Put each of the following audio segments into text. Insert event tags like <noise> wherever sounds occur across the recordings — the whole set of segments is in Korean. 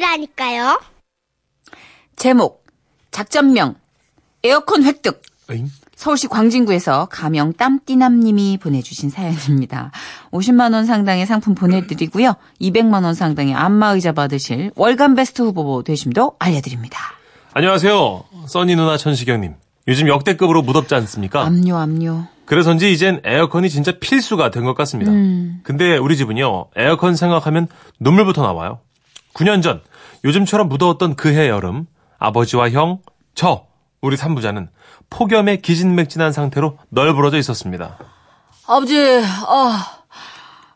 보내주시라니까요. 제목, 작전명, 에어컨 획득. 에잉? 서울시 광진구에서 가명 땀띠남님이 보내주신 사연입니다. 50만 원 상당의 상품 보내드리고요. 200만 원 상당의 안마의자 받으실 월간 베스트 후보 되심도 알려드립니다. 안녕하세요. 써니 누나 천시경님. 요즘 역대급으로 무덥지 않습니까? 압류 압류. 그래서인지 이젠 에어컨이 진짜 필수가 된 것 같습니다. 음. 근데 우리 집은요, 에어컨 생각하면 눈물부터 나와요. 9년 전, 요즘처럼 무더웠던 그해 여름, 아버지와 형, 저, 우리 삼부자는 폭염에 기진맥진한 상태로 널브러져 있었습니다. 아버지, 아,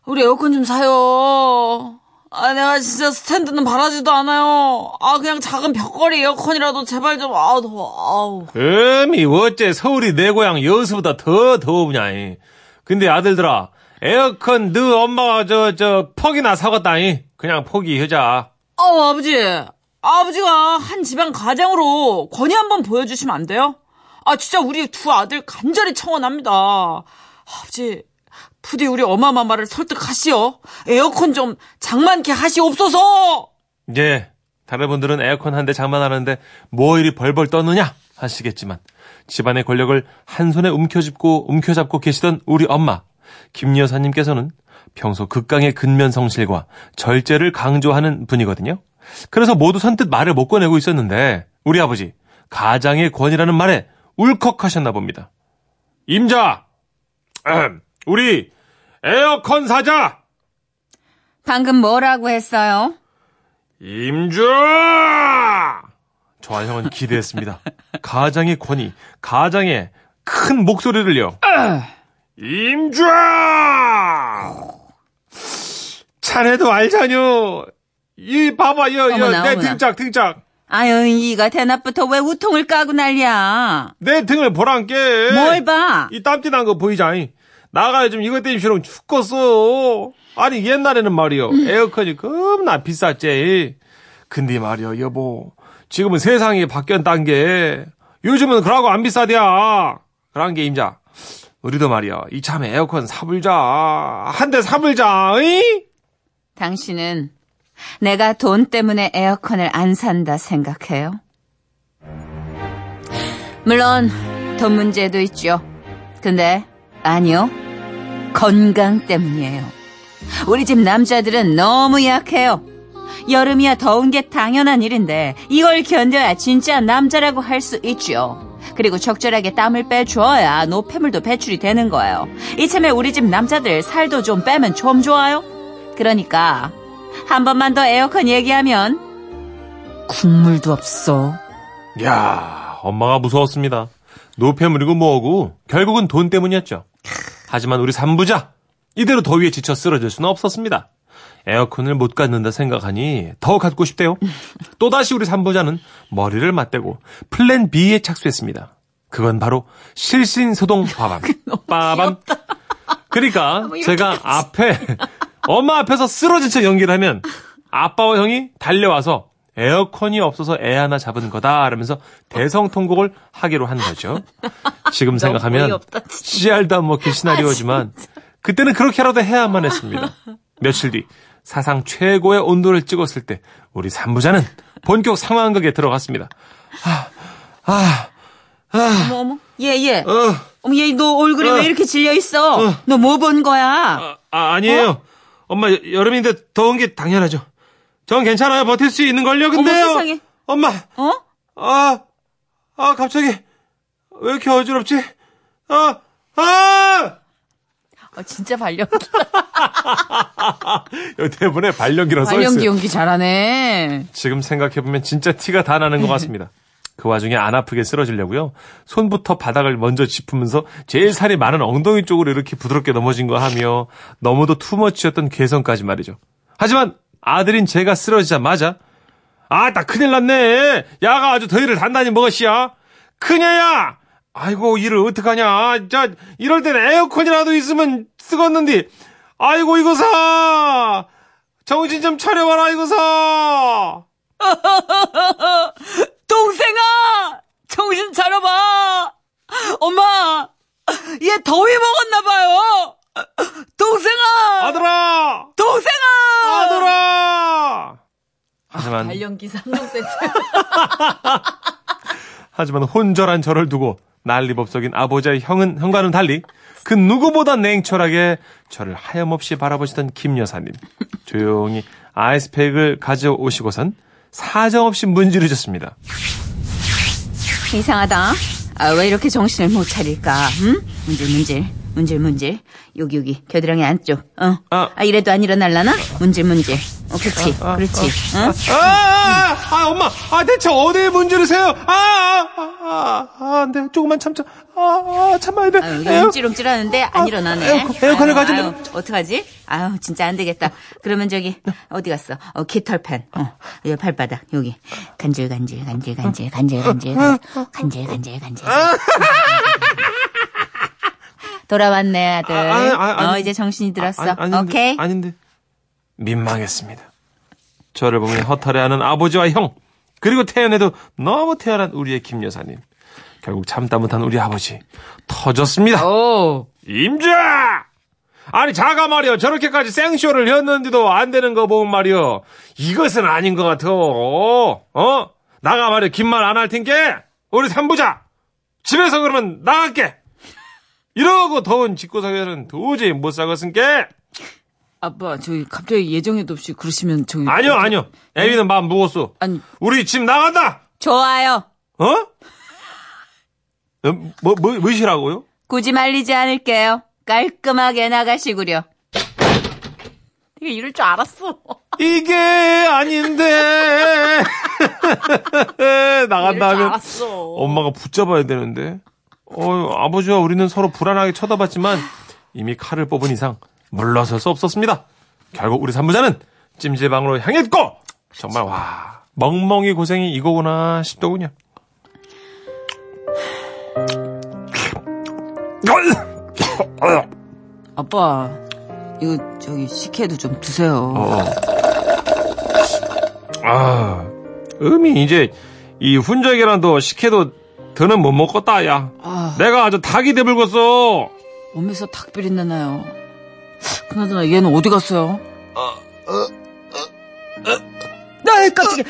우리 에어컨 좀 사요. 아, 내가 진짜 스탠드는 바라지도 않아요. 아, 그냥 작은 벽걸이 에어컨이라도 제발 좀, 아우, 더워, 아우. 음이 어째 서울이 내 고향 여수보다 더 더우냐. 이. 근데 아들들아, 에어컨 너 엄마가 저, 저, 퍽이나 사갔다니. 그냥 포기하자. 아우, 아버지. 아버지가 한 집안 가장으로 권위 한번 보여주시면 안 돼요? 아, 진짜 우리 두 아들 간절히 청원합니다. 아버지, 부디 우리 어마마마를 설득하시오. 에어컨 좀 장만케 하시옵소서! 예, 다른 분들은 에어컨 한 대 장만하는데 뭐 이리 벌벌 떠느냐 하시겠지만 집안의 권력을 한 손에 움켜쥐고 움켜잡고 계시던 우리 엄마 김 여사님께서는 평소 극강의 근면 성실과 절제를 강조하는 분이거든요. 그래서 모두 선뜻 말을 못 꺼내고 있었는데 우리 아버지 가장의 권이라는 말에 울컥하셨나 봅니다. 임자, 음, 우리 에어컨 사자. 방금 뭐라고 했어요? 임주! 저와 형은 기대했습니다. 가장의 권위, 가장의 큰 목소리를요. 임주! 자네도 알자뇨. 이 봐봐, 여, 여, 어머나, 내 어머나. 등짝, 등짝. 아유, 이가 대낮부터 왜 우통을 까고 난리야? 내 등을 보란께. 뭘 봐? 이 땀띠 난 거 보이자니? 나가 요즘 이것 때문에 싫으면 죽겠어. 아니, 옛날에는 말이요. 에어컨이 겁나 비쌌지. 근데 말이요, 여보. 지금은 세상이 바뀌었단 게, 요즘은 그러고 안 비싸대야. 그런 게 임자. 우리도 말이야. 이참에 에어컨 사불자. 한 대 사불자, 이? 당신은 내가 돈 때문에 에어컨을 안 산다 생각해요? 물론 돈 문제도 있죠. 근데 아니요. 건강 때문이에요. 우리 집 남자들은 너무 약해요. 여름이야 더운 게 당연한 일인데 이걸 견뎌야 진짜 남자라고 할 수 있죠. 그리고 적절하게 땀을 빼줘야 노폐물도 배출이 되는 거예요. 이참에 우리 집 남자들 살도 좀 빼면 좀 좋아요. 그러니까 한 번만 더 에어컨 얘기하면 국물도 없어. 야, 엄마가 무서웠습니다. 노폐물이고 뭐고 결국은 돈 때문이었죠. 하지만 우리 삼부자 이대로 더위에 지쳐 쓰러질 수는 없었습니다. 에어컨을 못 갖는다 생각하니 더 갖고 싶대요. 또다시 우리 삼부자는 머리를 맞대고 플랜 B에 착수했습니다. 그건 바로 실신소동 <laughs> 빠밤. 빠밤. 그러니까 <laughs> 제가 앞에 엄마 앞에서 쓰러진 척 연기를 하면 아빠와 형이 달려와서 에어컨이 없어서 애 하나 잡은 거다 라면서 대성통곡을 하기로 한 거죠. 지금 생각하면 진짜. 씨알도 안 먹힐 시나리오지만 그때는 그렇게라도 해야만 했습니다. 며칠 뒤 사상 최고의 온도를 찍었을 때 우리 삼부자는 본격 상황극에 들어갔습니다. 어머 어머 얘 얘. 어, 어머 얘 너 얼굴이 어. 왜 이렇게 질려 있어? 너뭐 본 거야? 아, 아, 아니에요. 엄마 여- 여름인데 더운 게 당연하죠. 전 괜찮아요. 버틸 수 있는 걸요. 근데요. 어머, 세상에. 엄마. 어? 아, 아 갑자기 왜 이렇게 어지럽지? 아, 아! 어, 진짜 발연기. 여기 대본에 발연기라고 써 있어요. 연기 잘하네. 지금 생각해보면 진짜 티가 다 나는 것 같습니다. 그 와중에 안 아프게 쓰러지려고요. 손부터 바닥을 먼저 짚으면서 제일 살이 많은 엉덩이 쪽으로 이렇게 부드럽게 넘어진 거 하며 너무도 투머치였던 괴성까지 말이죠. 하지만 아들인 제가 쓰러지자마자 아, 나 큰일 났네. 야가 아주 더위를 단단히 먹었시야. 그녀야! 아이고, 일을 어떡하냐. 자, 이럴 땐 에어컨이라도 있으면 쓰겄는데. 아이고, 이거 사! 정신 좀 차려봐라, 이거 사! <laughs> 동생아! 정신 차려봐! 엄마! 얘 더위 먹었나봐요! 동생아! 아들아! 동생아! 아들아! 하지만 발연기 3종 세트. 하지만 혼절한 저를 두고 난리법석인 아버지의 형은 형과는 달리 그 누구보다 냉철하게 저를 하염없이 바라보시던 김 여사님 조용히 아이스팩을 가져오시고선 사정없이 문지르셨습니다. 이상하다. 아, 왜 이렇게 정신을 못 차릴까? 응? 문질 문질 문질 문질 여기 여기 겨드랑이 안쪽. 어. 아. 아, 이래도 안 일어날라나? 문질 문질. 어, 그렇지, 그렇지. 응? 아, 아, 아, 엄마, 아, 대체 어디에 문지르세요? 아, 아, 아, 아, 안 돼. 조금만 참자. 아, 아 참아야 돼. 아유, 움찔움찔하는데 안 일어나네. 에어컨- 에어컨을 가지면- 어떡하지? 아유, 진짜 안 되겠다. 그러면 저기 어디 갔어? 어, 깃털펜. 어, 여기 발바닥 여기 간질 간질 간질 간질 간질 간질 간질 간질 간질. 돌아왔네 아들. 아, 아니, 아니. 어 이제 정신이 들었어. 아, 아니, 아닌데, 오케이. 아닌데. 민망했습니다. 저를 보며 허탈해하는 아버지와 형, 그리고 태연에도 너무 태연한 우리의 김 여사님. 결국 참다 못한 우리 아버지. 터졌습니다. 오. 임자! 아니, 자가 말이여. 저렇게까지 생쇼를 했는데도 안 되는 거 보면 말이여. 이것은 아닌 것 같아. 어? 나가 말이여. 긴말 안 할 텐게. 우리 삼부자. 집에서 그러면 나갈게. 이러고 더운 집구석에서는 도저히 못 살겠은 게. 아빠, 저기 갑자기 예정에도 없이 그러시면 저기 아니요, 아니요. 애비는 마음 무겁소. 아니 우리 집 나간다! 좋아요. 어? 어, 뭐, 뭐, 뭐시라고요? 굳이 말리지 않을게요. 깔끔하게 나가시구려. 되게 이럴 줄 알았어. <laughs> 이게 아닌데. <laughs> 나간다 하면. 엄마가 붙잡아야 되는데. 어, 아버지와 우리는 서로 불안하게 쳐다봤지만 이미 칼을 뽑은 이상 물러설 수 없었습니다. 결국 우리 산부자는 찜질방으로 향했고 정말 와 멍멍이 고생이 이거구나 싶더군요. 아빠, 이거 저기 식혜도 좀 드세요. 어. 아, 음이 이제 이 훈저 계란도 식혜도 더는 못 먹겠다, 야. 아, 내가 아주 닭이 돼불겠어. 몸에서 닭 비린내 나요. 그나저나 얘는 어디 갔어요? 나 깜짝이야.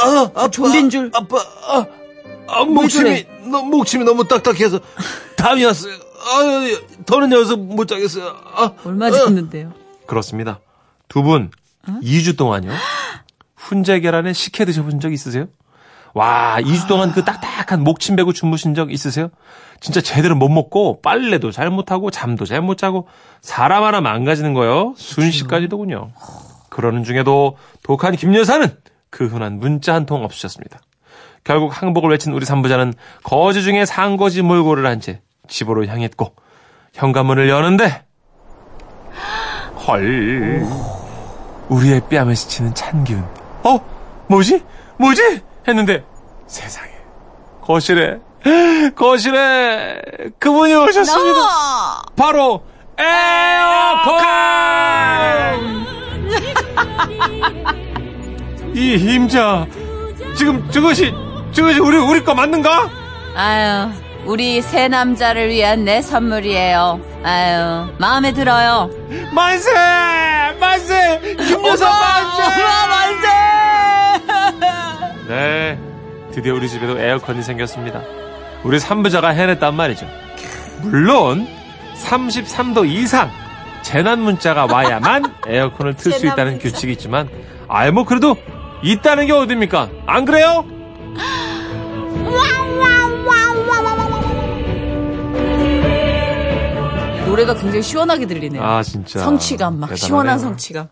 아, 아빠, 좀비인 줄. 아빠, 아, 아, 목침이, 너, 목침이 너무 딱딱해서 담이 왔어요. 아, 더는 여기서 못 자겠어요. 아, 얼마 잤는데요? 그렇습니다. 두 분, 2주 동안요. 훈제 계란에 식혜 드셔본 적 있으세요? 와, 2주 동안 그 딱딱한 목침 베고 주무신 적 있으세요? 진짜 제대로 못 먹고 빨래도 잘 못하고 잠도 잘 못 자고 사람 하나 망가지는 거요. 순식까지더군요. 그러는 중에도 독한 김 여사는 그 흔한 문자 한 통 없으셨습니다. 결국 항복을 외친 우리 삼부자는 거지 중에 상거지 몰골을 한 채 집으로 향했고 현관문을 여는데 헐 우리의 뺨에 스치는 찬 기운 어 뭐지 뭐지 했는데 세상에. 거실에 거실에 그분이 오셨습니다. 바로 에어컨! 이 힘자 지금 저것이 저것이 우리 우리 거 맞는가? 아유, 우리 새 남자를 위한 내 선물이에요. 아유, 마음에 들어요. 만세! 만세! 김여사 만세 네 드디어 우리 집에도 에어컨이 생겼습니다 우리 삼부자가 해냈단 말이죠 물론 33도 이상 재난 문자가 와야만 <laughs> 에어컨을 틀 수 있다는 규칙이 있지만 아이 뭐 그래도 있다는 게 어딥니까 안 그래요? 노래가 굉장히 시원하게 들리네요. 아 진짜 성취감, 막 대단하네요. 시원한 성취감.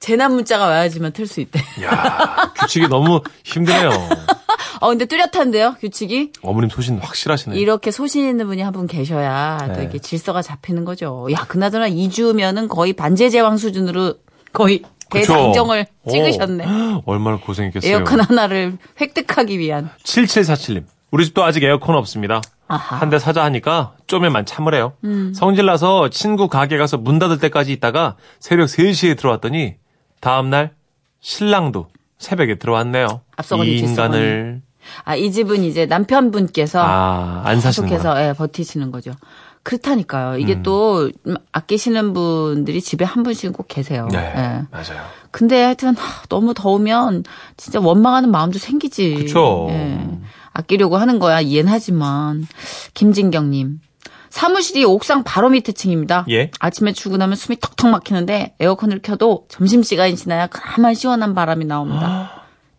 재난 문자가 와야지만 틀 수 있대. 야 규칙이 너무 힘드네요 <laughs> 어, 근데 뚜렷한데요, 규칙이? 어머님 소신 확실하시네 이렇게 소신 있는 분이 한 분 계셔야 또 네. 이렇게 질서가 잡히는 거죠. 야, 그나저나 2주면은 거의 반제 제왕 수준으로 거의? 대장정을 오, 찍으셨네. <gasps> 얼마나 고생했겠어요 에어컨 하나를 획득하기 위한. 7747님. 우리 집도 아직 에어컨 없습니다. 음. 한대 사자 하니까 좀에만 참으래요. 성질나서 친구 가게 가서 문 닫을 때까지 있다가 새벽 3시에 들어왔더니 다음날 신랑도 새벽에 들어왔네요. 앞서거니 이 인간을 아, 이 집은 이제 남편분께서 아, 안. 계속해서 예, 버티시는 거죠. 그렇다니까요. 이게 음. 또 음, 아끼시는 분들이 집에 한 분씩은 꼭 계세요. 네, 예. 맞아요. 근데 하여튼 하, 너무 더우면 진짜 원망하는 마음도 생기지. 그쵸. 예. 아끼려고 하는 거야 이해는 하지만 김진경님 사무실이 옥상 바로 밑에 층입니다. 예. 아침에 출근하면 숨이 턱턱 막히는데 에어컨을 켜도 점심 시간이 지나야 그나마 시원한 바람이 나옵니다.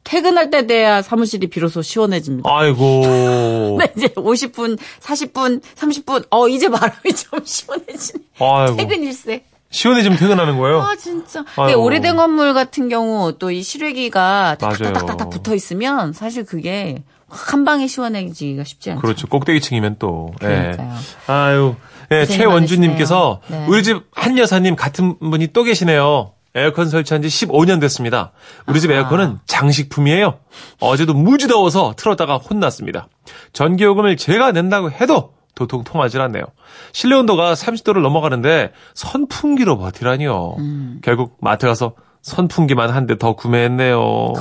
퇴근할 때 돼야 사무실이 비로소 시원해집니다. 아이고. 근데 <laughs> 이제 50분, 40분, 30분, 어 이제 바람이 좀 시원해지네. 아이고. 퇴근 일세. 시원해지면 퇴근하는 거예요? 아 진짜. 근데. 오래된 건물 같은 경우 또 이 실외기가. 딱딱딱딱 붙어 있으면 사실 그게 한 방에 시원해지기가 쉽지 않죠. 그렇죠. 꼭대기층이면 또. 예. 그러니까요. 아유. 예, 최원주님께서. 네. 우리 집 한 여사님 같은 분이 또 계시네요. 에어컨 설치한 지 15년 됐습니다. 우리 집 에어컨은 장식품이에요. 어제도 무지 더워서 틀었다가 혼났습니다. 전기요금을 제가 낸다고 해도 도통 통하질 않네요. 실내 온도가 30도를 넘어가는데 선풍기로 버티라니요. 음. 결국 마트 가서 선풍기만 한 대 더 구매했네요.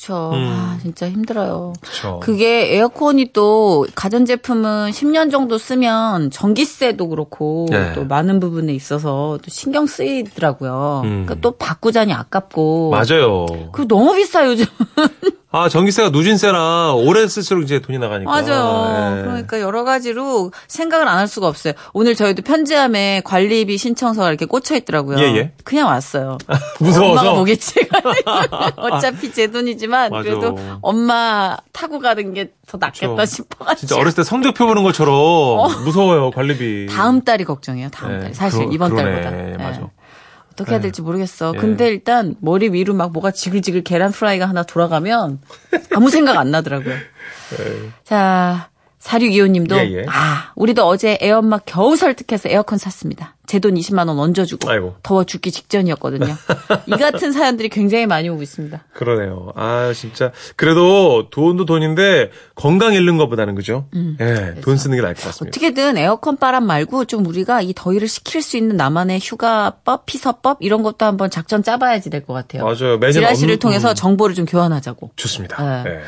그쵸. 음. 아, 진짜 힘들어요. 그쵸. 그게 에어컨이 또 가전제품은 10년 정도 쓰면 전기세도 그렇고 네. 또 많은 부분에 있어서 또 신경 쓰이더라고요. 음. 그러니까 또 바꾸자니 아깝고. 맞아요. 그리고 너무 비싸 요즘. 아, 전기세가 누진세라 오래 쓸수록 이제 돈이 나가니까. 맞아요. 예. 그러니까 여러 가지로 생각을 안 할 수가 없어요. 오늘 저희도 편지함에 관리비 신청서가 이렇게 꽂혀 있더라고요. 예, 예. 그냥 왔어요. <laughs> 무서워서. 엄마가 보겠지. <laughs> 어차피 제 돈이지만 맞아. 그래도 엄마 타고 가는 게 더 낫겠다 그쵸. 싶어가지고. 진짜 어렸을 때 성적표 보는 것처럼 무서워요, 관리비. 다음 달이 걱정이에요. 다음 예, 달. 사실 그러- 이번 그러네. 달보다. 예. 맞아. 어떻게 해야 예. 될지 모르겠어. 예. 근데 일단 머리 위로 막 뭐가 지글지글 계란 프라이가 하나 돌아가면 아무 생각 안 나더라고요. 자, 4625님도 예, 예. 아, 우리도 어제 애엄마 겨우 설득해서 에어컨 샀습니다. 제 돈 20만 원 얹어주고 아이고. 더워 죽기 직전이었거든요. <laughs> 이 같은 사연들이 굉장히 많이 오고 있습니다. 그러네요. 아, 진짜. 그래도 돈도 돈인데 건강 잃는 것보다는 그죠? 예, 돈 쓰는 게 나을 것 같습니다. 어떻게든 에어컨 바람 말고 좀 우리가 이 더위를 식힐 수 있는 나만의 휴가법, 피서법 이런 것도 한번 작전 짜봐야지 될 것 같아요. 맞아요. 매년 지라시를 없는- 통해서 음. 정보를 좀 교환하자고. 좋습니다. 네. 예.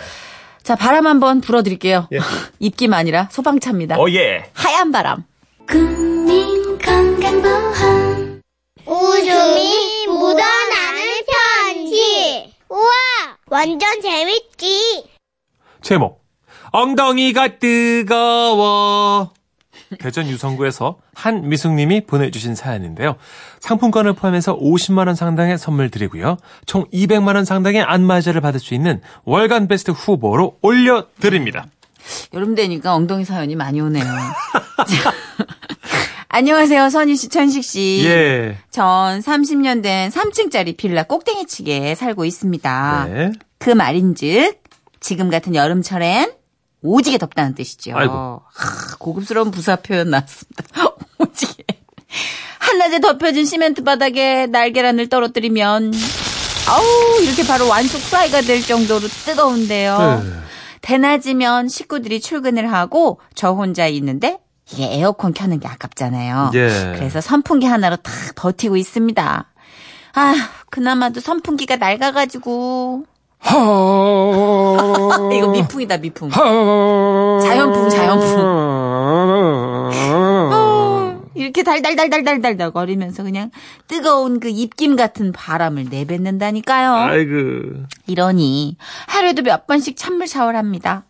자, 바람 한번 불어드릴게요. 예. <laughs> 입김 아니라 소방차입니다. 어, 예. 하얀 바람. 국민 건강보험 웃음이 묻어나는 편지 우와 완전 재밌지 제목. 엉덩이가 뜨거워. 대전 유성구에서 한미숙님이 보내주신 사연인데요. 상품권을 포함해서 50만 원 상당의 선물 드리고요. 총 200만 원 상당의 안마자를 받을 수 있는 월간 베스트 후보로 올려드립니다. 여름 되니까 엉덩이 사연이 많이 오네요. 자, <laughs> 안녕하세요, 선희 씨, 천식 씨. 예. 전 30년 된 3층짜리 빌라 꼭대기층에 살고 있습니다. 네. 그 말인즉 지금 같은 여름철엔 오지게 덥다는 뜻이죠. 아이고. 하, 고급스러운 부사 표현 나왔습니다. <laughs> 오지게. 한낮에 덮여진 시멘트 바닥에 날계란을 떨어뜨리면 아우 이렇게 바로 완숙 프라이가 될 정도로 뜨거운데요. 네. 대낮이면 식구들이 출근을 하고 저 혼자 있는데 이게 에어컨 켜는 게 아깝잖아요. 예. 그래서 선풍기 하나로 탁 버티고 있습니다. 아, 그나마도 선풍기가 낡아가지고 <laughs> 이거 미풍이다 미풍. 자연풍 자연풍. 어, 이렇게 달달달달달달달 거리면서 그냥 뜨거운 그 입김 같은 바람을 내뱉는다니까요. 아이고. 이러니 하루에도 몇 번씩 찬물 샤워를 합니다.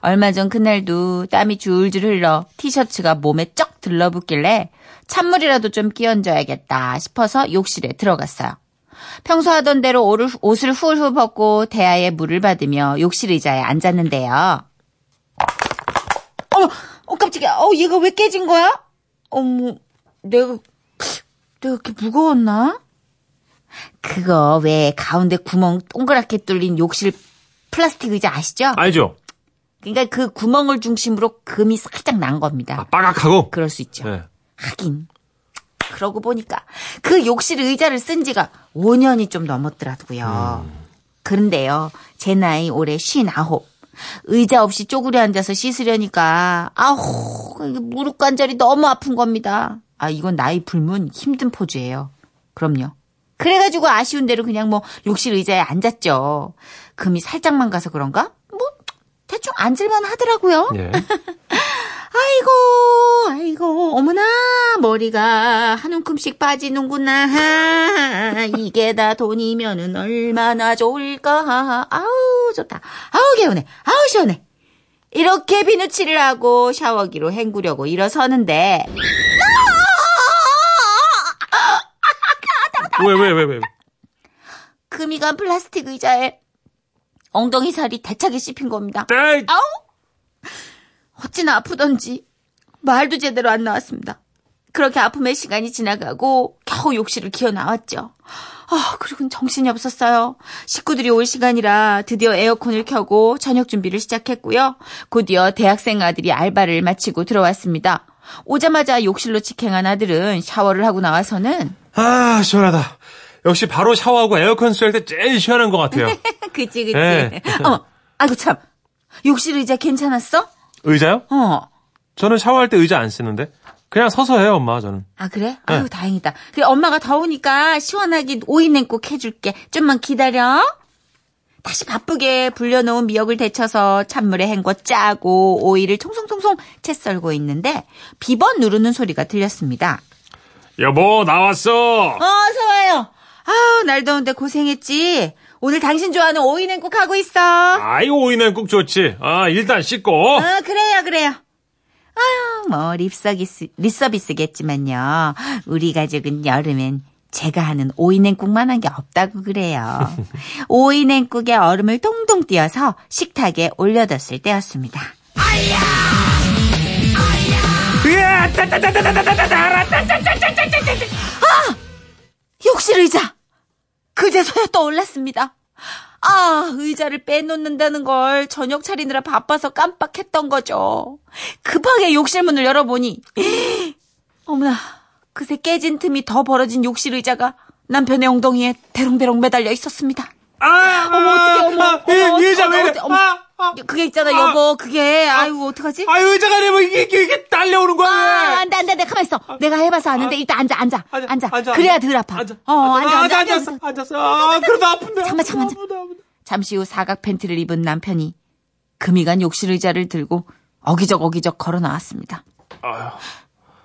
얼마 전 그날도 땀이 줄줄 흘러 티셔츠가 몸에 쩍 들러붙길래 찬물이라도 좀 끼얹어야겠다 싶어서 욕실에 들어갔어요. 평소 하던 대로 옷을, 훌훌 벗고 대야에 물을 받으며 욕실 의자에 앉았는데요. 어머, 어, 깜짝이야. 어, 얘가 왜 깨진 거야? 어머, 내가, 내가 이렇게 무거웠나? 그거 왜 가운데 구멍 동그랗게 뚫린 욕실 플라스틱 의자 아시죠? 알죠? 그러니까 그 구멍을 중심으로 금이 살짝 난 겁니다. 아, 빠각하고. 그럴 수 있죠. 네. 하긴. 그러고 보니까 그 욕실 의자를 쓴 지가 5년이 좀 넘었더라고요. 그런데요, 제 나이 올해 59. 의자 없이 쪼그려 앉아서 씻으려니까, 아우, 무릎 관절이 너무 아픈 겁니다. 아, 이건 나이 불문 힘든 포즈예요. 그럼요. 그래가지고 아쉬운 대로 그냥 뭐 욕실 의자에 앉았죠. 금이 살짝만 가서 그런가? 뭐, 대충 앉을만 하더라고요. 예. <laughs> 아이고, 아이고, 어머나, 머리가 한 움큼씩 빠지는구나. 이게 다 돈이면은 얼마나 좋을까. 아우, 좋다. 아우, 개운해. 아우, 시원해. 이렇게 비누칠을 하고 샤워기로 헹구려고 일어서는데, 왜, 왜, 왜, 왜? 금이 간 플라스틱 의자에 엉덩이 살이 대차게 씹힌 겁니다. 에이, 아우! 어찌나 아프던지 말도 제대로 안 나왔습니다. 그렇게 아픔의 시간이 지나가고 겨우 욕실을 기어 나왔죠. 아, 그리고 정신이 없었어요. 식구들이 올 시간이라 드디어 에어컨을 켜고 저녁 준비를 시작했고요. 곧이어 대학생 아들이 알바를 마치고 들어왔습니다. 오자마자 욕실로 직행한 아들은 샤워를 하고 나와서는 아, 시원하다. 역시 바로 샤워하고 에어컨 쏠때 제일 시원한 것 같아요. <laughs> 그치 그치. 네. 어머, 아이고 참. 욕실 의자 괜찮았어? 의자요? 어. 저는 샤워할 때 의자 안 쓰는데. 그냥 서서 해요, 엄마, 저는. 아 그래? 아유 다행이다. 그래 엄마가 더우니까 시원하게 오이 냉국 해줄게. 좀만 기다려. 다시 바쁘게 불려놓은 미역을 데쳐서 찬물에 헹궈 짜고 오이를 총송총송 채 썰고 있는데 비번 누르는 소리가 들렸습니다. 여보, 나왔어! 어, 어서 와요. 아우 날 더운데 고생했지. 오늘 당신 좋아하는 오이 냉국 하고 있어. 아이, 오이는 꼭 좋지. 아, 일단 씻고. 어, 그래요, 그래요. 아유, 뭐, 립서비스, 립서비스겠지만요. 우리 가족은 여름엔 제가 하는 오이냉국만 한 게 없다고 그래요. <laughs> 오이냉국에 얼음을 동동 띄어서 식탁에 올려뒀을 때였습니다. 으아, 따따따따따따따따, 아! 욕실 의자! 그제서야 떠올랐습니다. 아, 의자를 빼놓는다는 걸 저녁 차리느라 바빠서 깜빡했던 거죠. 급하게 욕실 문을 열어보니, <gasps> 어머나, 그새 깨진 틈이 더 벌어진 욕실 의자가 남편의 엉덩이에 대롱대롱 매달려 있었습니다. 아, 어머, 어떡해, 어머. 아, 어머, 이 의자 어머, 왜 이래? 어머. 아, 아, 그게 있잖아, 여보. 그게, 아이고, 어떡하지? 아, 의자가 되면 이게, 이게, 이게 딸려오는 거야. 아, 가만 있어. 내가 해봐서 아는데, 일단 앉아, 앉아. 앉아. 그래야 덜 아파. 앉아. 어, 앉아, 앉아, 앉아. 앉았어. 아, 그러다 아픈데. 잠깐만, 잠깐만. 잠시 후 사각 팬티를 입은 남편이 금이 간 욕실 의자를 들고 어기적 어기적 걸어 나왔습니다. 아유,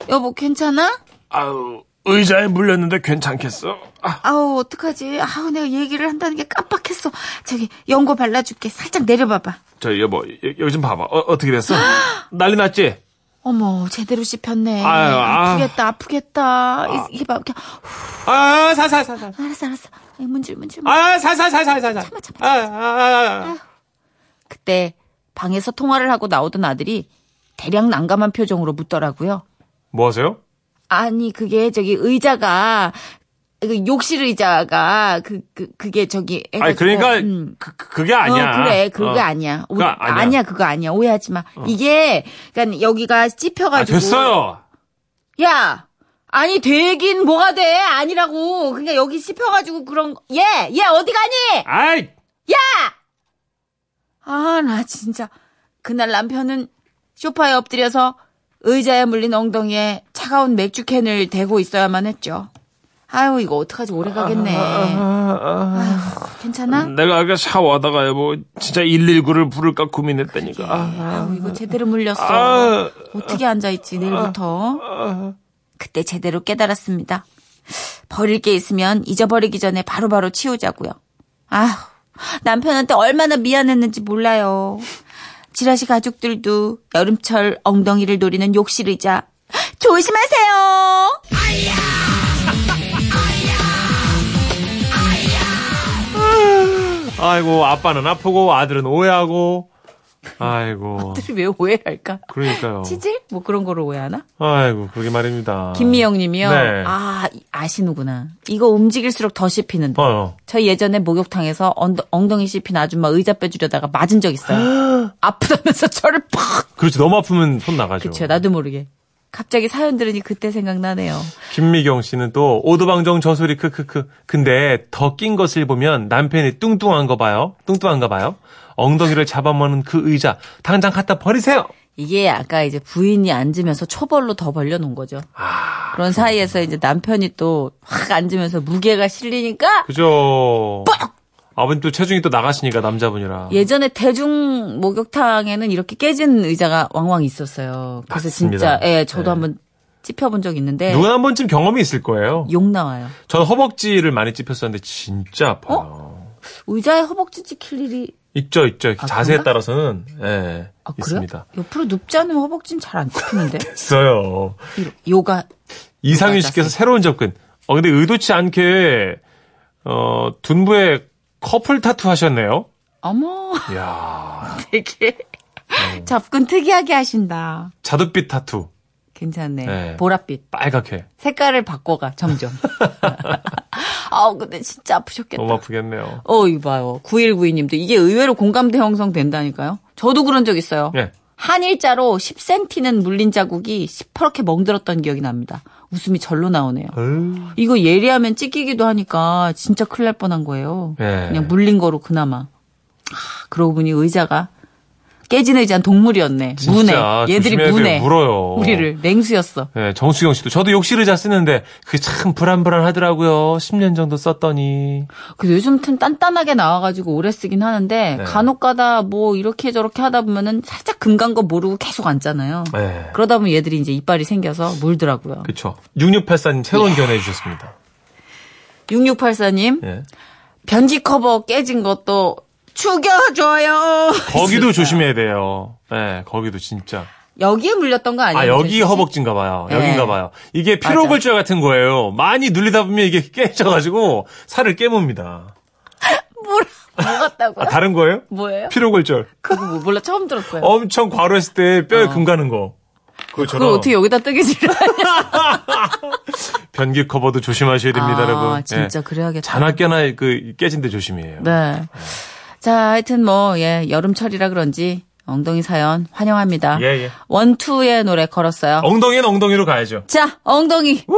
여보 괜찮아? 아유, 의자에 물렸는데 괜찮겠어? 아, 아우 어떡하지? 아우 내가 얘기를 한다는 게 깜빡했어. 저기 연고 발라줄게. 살짝 내려봐봐. 저 여보, 여- 여기 좀 봐봐. 어, 어떻게 됐어? <gasps> 난리 났지? 어머 제대로 씹혔네. 아유, 아. 아프겠다 아프겠다. 이- 이게 봐. 이렇게. 아, 살살 살살. 알았어 알았어. 아이, 문질 문질. 문질. 아, 살살살 살살. 참아, 참아, 아, 아, 아. 그때 방에서 통화를 하고 나오던 아들이 대략 난감한 표정으로 묻더라고요. 뭐 하세요? 아니 그게 저기 의자가 그 욕실 의자가 그, 그 그게 저기 아니, 그러니까, 음. 그, 그- 그게 아니야. 어, 그래 그거 어. 아니야. 오- 그거 아니야. 그거 아니야 오해하지 마. 이게 그러니까 여기가 아, 찝혀가지고 됐어요. 야 아니 되긴 뭐가 돼 아니라고 그러니까 여기 찝혀가지고 그런 얘얘 어디 가니? 아이, 아나 진짜 그날 남편은 소파에 엎드려서 의자에 물린 엉덩이에 차가운 맥주캔을 대고 있어야만 했죠. 아유 이거 어떡하지 오래 가겠네. 아유 괜찮아? 내가 아까 샤워하다가 여보, 진짜 119를 부를까 고민했다니까. 아, 아유 이거 제대로 물렸어. 아, 어떻게 앉아있지 내일부터. 그때 제대로 깨달았습니다. 버릴 게 있으면 잊어버리기 전에 바로 바로 치우자고요. 아휴 남편한테 얼마나 미안했는지 몰라요. 지라시 가족들도 여름철 엉덩이를 노리는 욕실 의자 조심하세요. 아 이고, 아빠는 아프고, 아들은 오해하고. 아이고. 들이 왜 오해할까? 그러니까요. 치질? 뭐 그런 거로 오해하나? 아이고, 그러게 말입니다. 김미영 님이요. 네. 아, 아시는구나. 이거 움직일수록 더 씹히는데. 어, 어. 저 예전에 목욕탕에서 엉- 엉덩이 씹힌 아줌마 의자 빼주려다가 맞은 적 있어요. <gasps> 아프다면서 저를 팍! 그렇지, 너무 아프면 손 나가죠. 그쵸, 나도 모르게. 갑자기 사연 들으니 그때 생각나네요. 김미경 씨는 또 오도방정 저소리 크크크. 근데 더 낀 것을 보면 남편이 뚱뚱한 거 봐요. 뚱뚱한가 봐요. 엉덩이를 잡아먹는 그 의자 당장 갖다 버리세요. 이게 아까 이제 부인이 앉으면서 초벌로 더 벌려놓은 거죠. 그런 사이에서 이제 남편이 또 확 앉으면서 무게가 실리니까 그죠. 아버님 또 체중이 또 나가시니까 남자분이라. 예전에 대중 목욕탕에는 이렇게 깨진 의자가 왕왕 있었어요. 그래서 맞습니다. 진짜 예, 저도 네. 한번 찝혀본 적 있는데 누구나 한 번쯤 경험이 있을 거예요. 욕 나와요. 전 허벅지를 많이 찝혔었는데 진짜 아파요. 의자에 허벅지 찍힐 일이 있죠, 있죠. 아, 자세에 그런가? 따라서는 예, 아, 그래요? 있습니다. 옆으로 눕지 않으면 허벅지는 잘안 찍히는데. 있어요. <laughs> 요가 이상윤. 씨께서 새로운 접근. 어 근데 의도치 않게 어 둔부에 커플 타투 하셨네요. 어머 이야, <laughs> 되게 어. 접근 특이하게 하신다. 자두빛 타투. 괜찮네. 네. 보랏빛. 빨갛게. 색깔을 바꿔가 점점. <laughs> <laughs> 아 근데 진짜 아프셨겠다. 너무 아프겠네요. 어, 이거 봐요. 9192님도 이게 의외로 공감대 형성된다니까요. 저도 그런 적 있어요. 예. 한일자로 10cm는 물린 자국이 시퍼렇게 멍들었던 기억이 납니다. 웃음이 절로 나오네요. 어휴. 이거 예리하면 찢기기도 하니까 진짜 큰일 날 뻔한 거예요. 예. 그냥 물린 거로 그나마. 아, 그러고 보니 의자가 깨진 의자는 동물이었네. 진짜 문에. 얘들이. 문에. 물어요. 우리를 맹수였어. 예, 정수경 씨도 저도 욕실 의자 쓰는데 그게 참 불안불안하더라고요. 10년 정도 썼더니. 그래서 요즘 튼 단단하게 나와가지고 오래 쓰긴 하는데 네. 간혹가다 뭐 이렇게 저렇게 하다 보면은 살짝 금간 거 모르고 계속 앉잖아요. 예. 그러다 보면 얘들이 이제 이빨이 생겨서 물더라고요. 그쵸. 6684님 새로운 견해 주셨습니다. 6684님 예. 변지 커버 깨진 것도 죽여줘요. 거기도 조심해야 돼요. 예, 거기도 진짜. 여기에 물렸던 거 아니에요? 아, 여기? 허벅지인가 봐요. 네. 여긴가 봐요. 이게. 피로골절 같은 거예요. 많이 눌리다 보면 이게 깨져가지고 살을 깨뭅니다. 뭐라 뭐 같다고요? 아, 다른 거예요? 뭐예요? 피로골절. 그거 뭐 몰라 처음 들었어요. 엄청 과로했을 때 뼈에 금 가는 거. 그걸 어떻게 여기다 뜨개질을 하냐? <laughs> 변기 커버도 조심하셔야 됩니다, 아, 여러분. 진짜 예. 그래야겠다. 잔악깨나 그 깨진 데 조심해요. 네. 자, 하여튼 뭐, 예, 여름철이라 그런지 엉덩이 사연 환영합니다. 예, 예. 원투의 노래 걸었어요. 엉덩이는 엉덩이로 가야죠. 자, 엉덩이.